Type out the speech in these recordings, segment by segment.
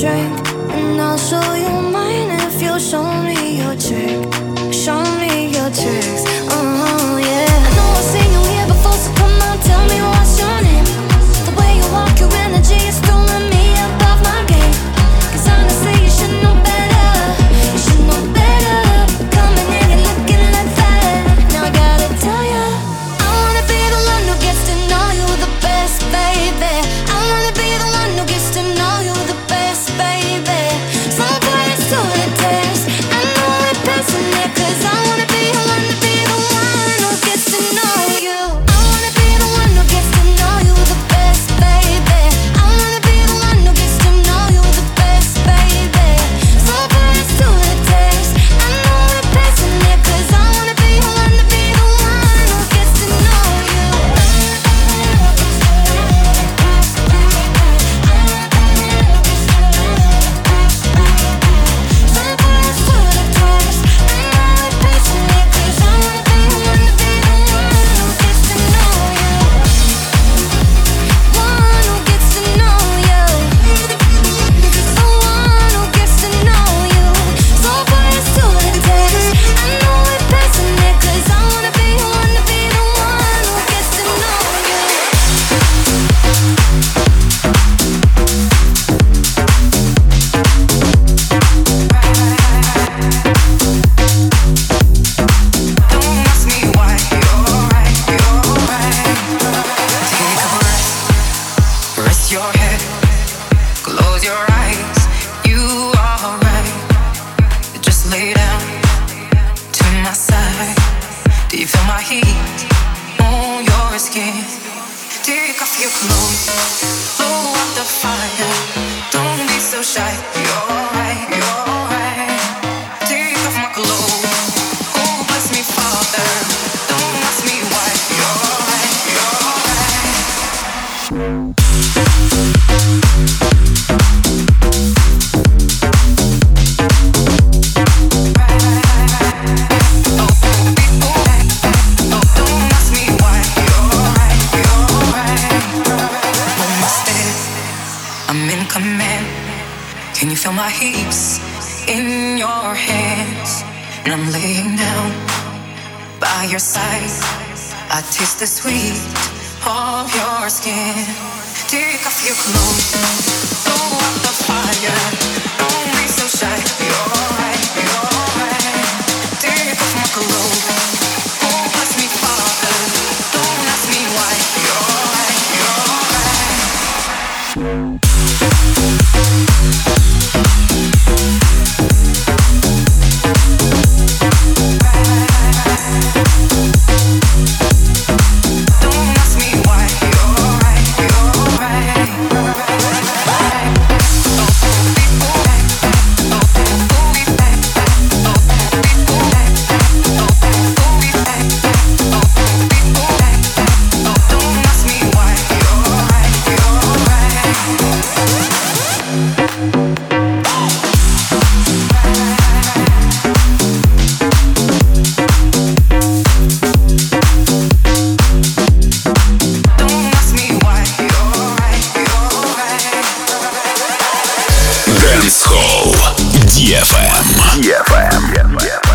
Drink? And I'll show you mine if you show me your trick. Show me your tricks. Do you feel my heat on your skin? Take off your clothes, blow out the fire. Don't be so shy. You're And I'm laying down by your side. I taste the sweet of your skin. Take off your clothes, blow out the fire. Don't be so shy. You're right, you're right. Take off my clothes. Дансхолл. DFM. DFM. DFM.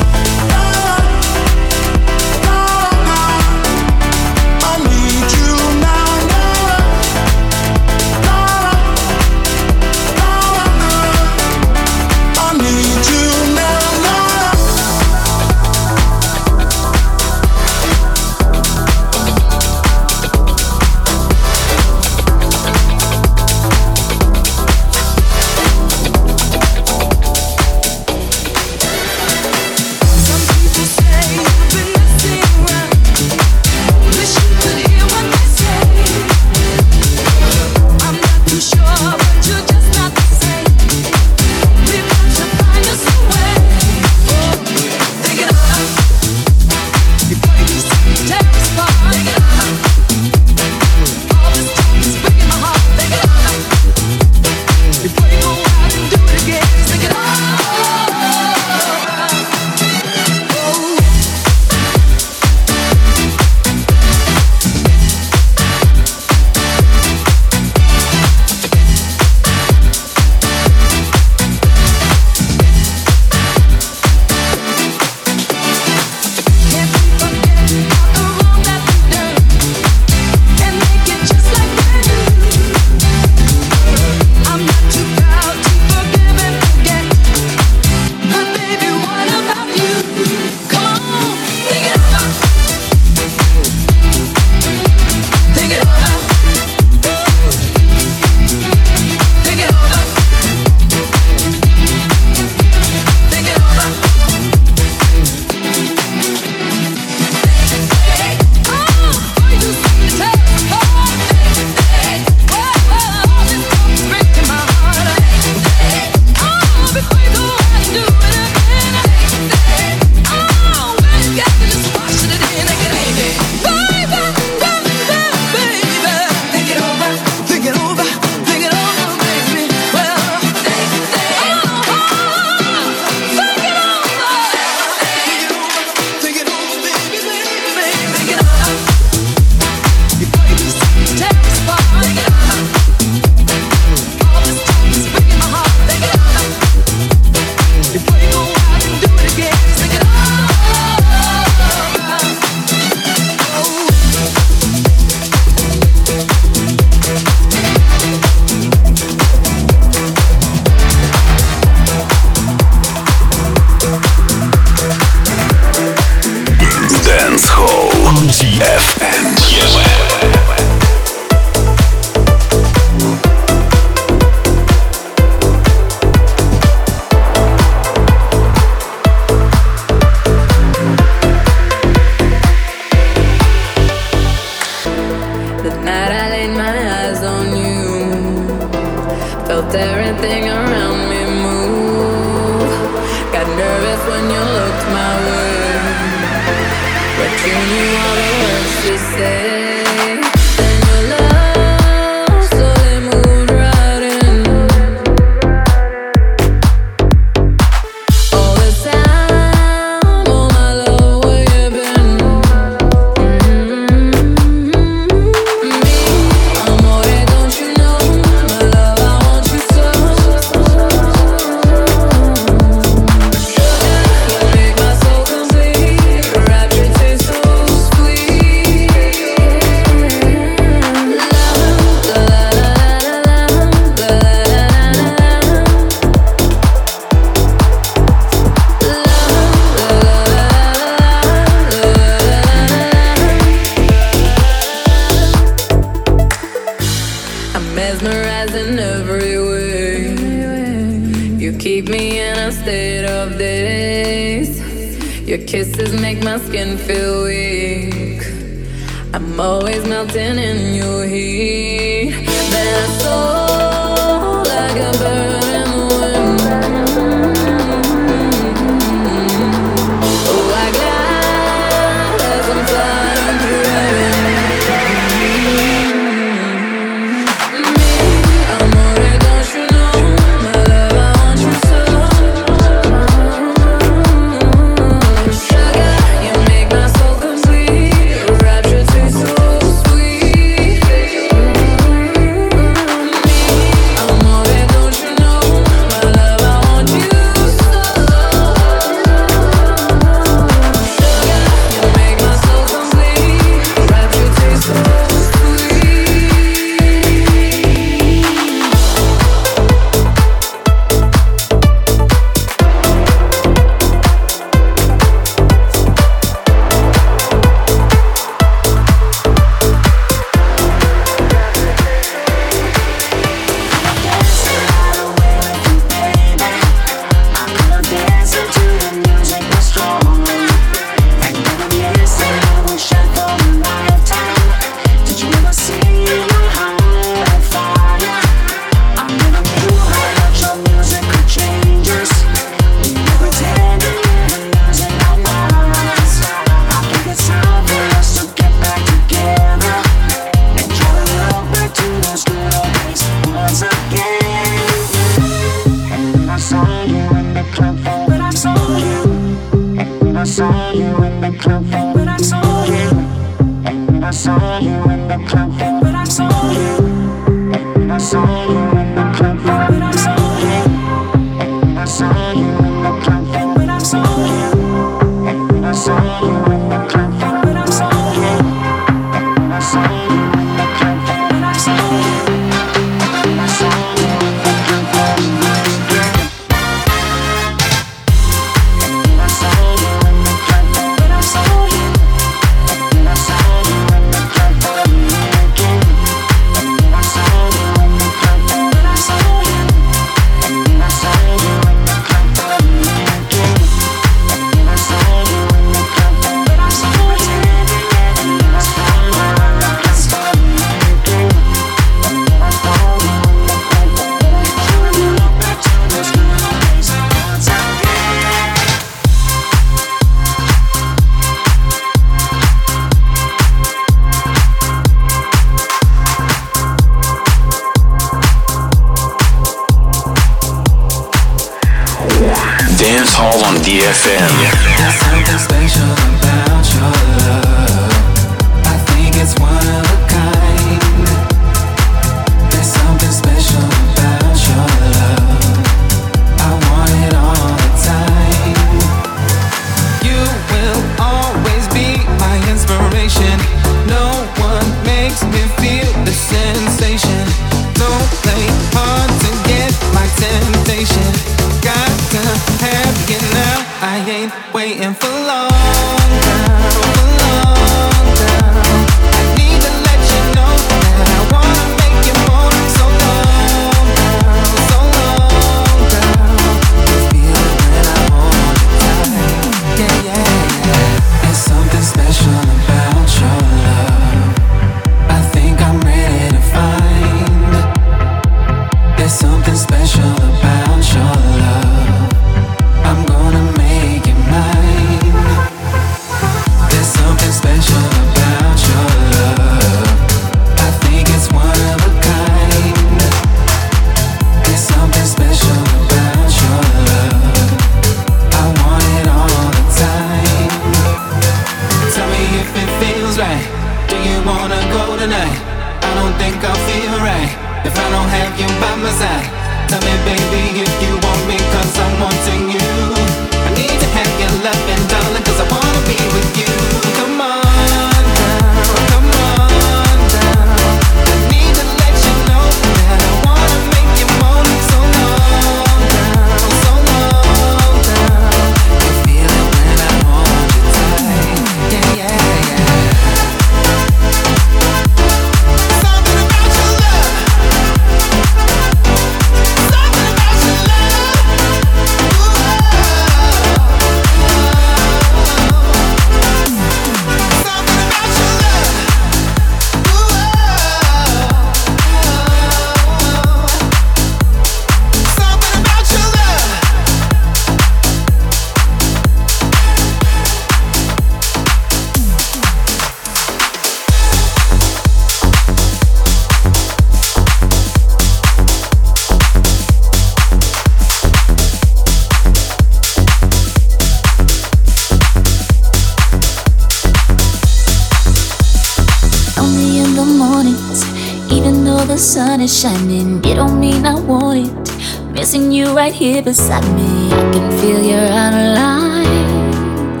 shining, you don't mean I want it. Missing you right here beside me. I can feel your outer light,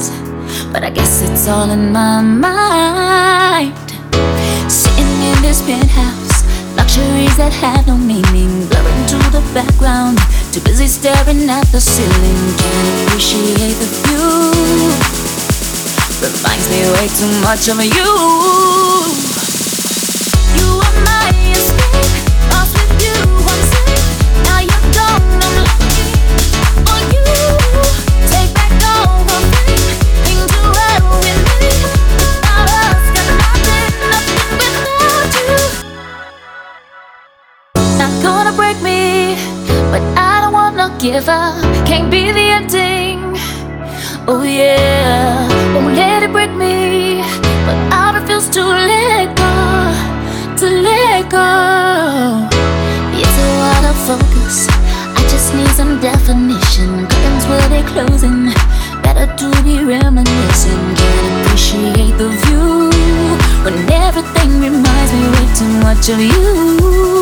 but I guess it's all in my mind. Sitting in this penthouse, luxuries that have no meaning, blurring to the background. Too busy staring at the ceiling, can't appreciate the view. Reminds me way too much of you. forever can't be the ending. Oh yeah, won't let it break me, but I refuse to let go, to let go. It's a lot of focus. I just need some definition. Curtains where they're closing, better to be reminiscing. Can't appreciate the view when everything reminds me way too much of you.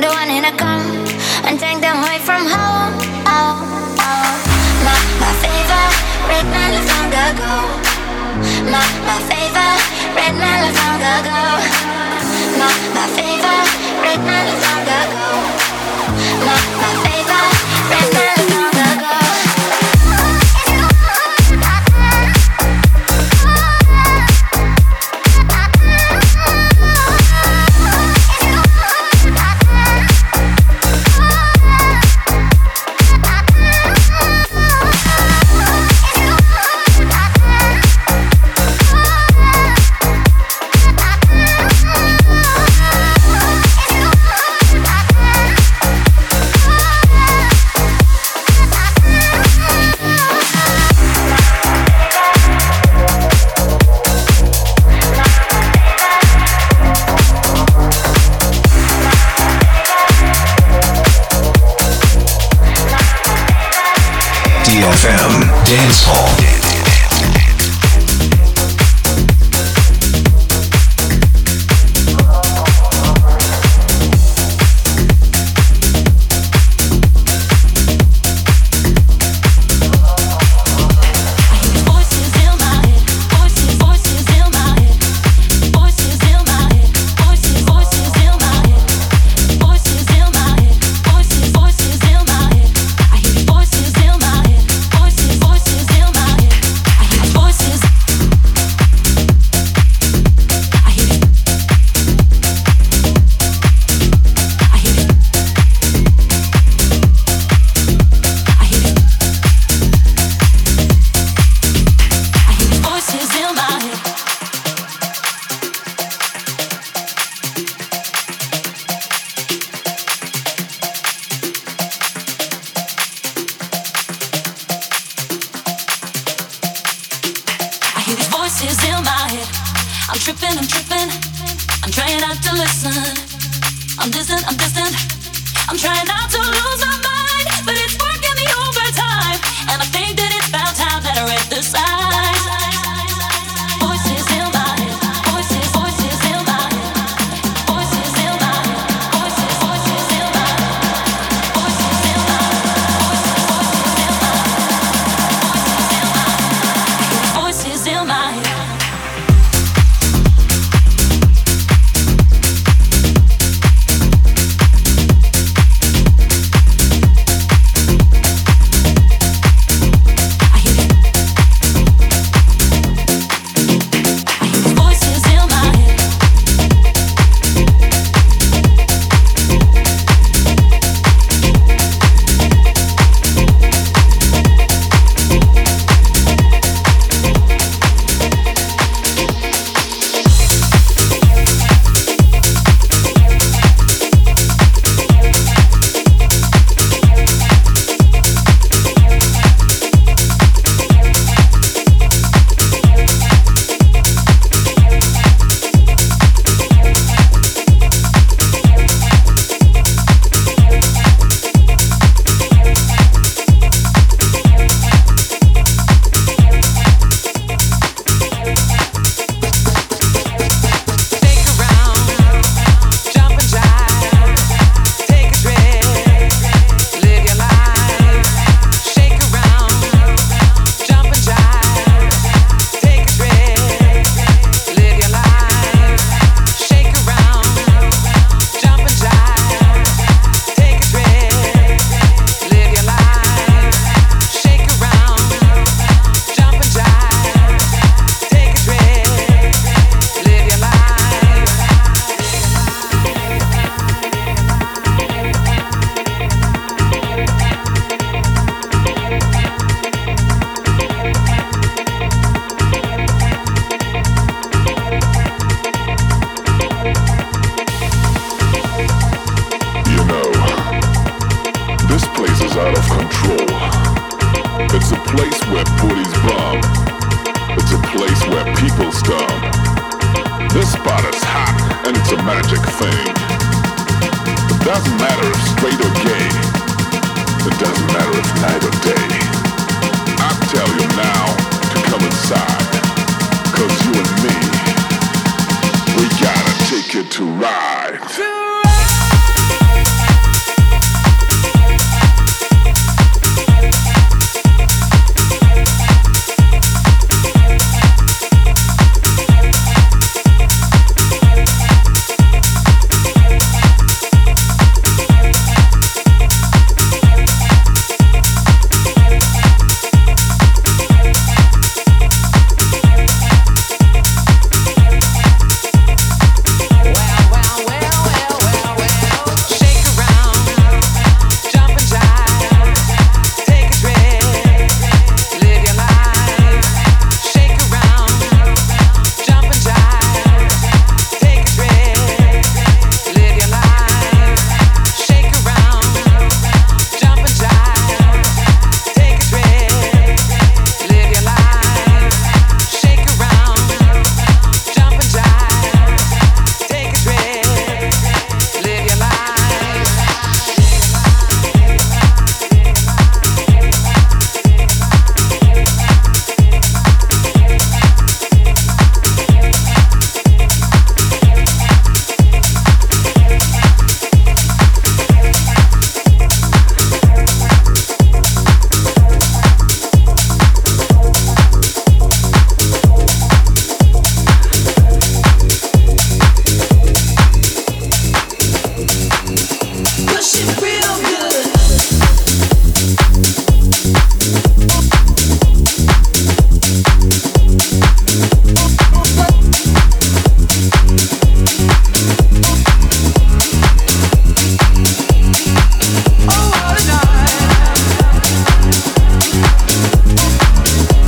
The one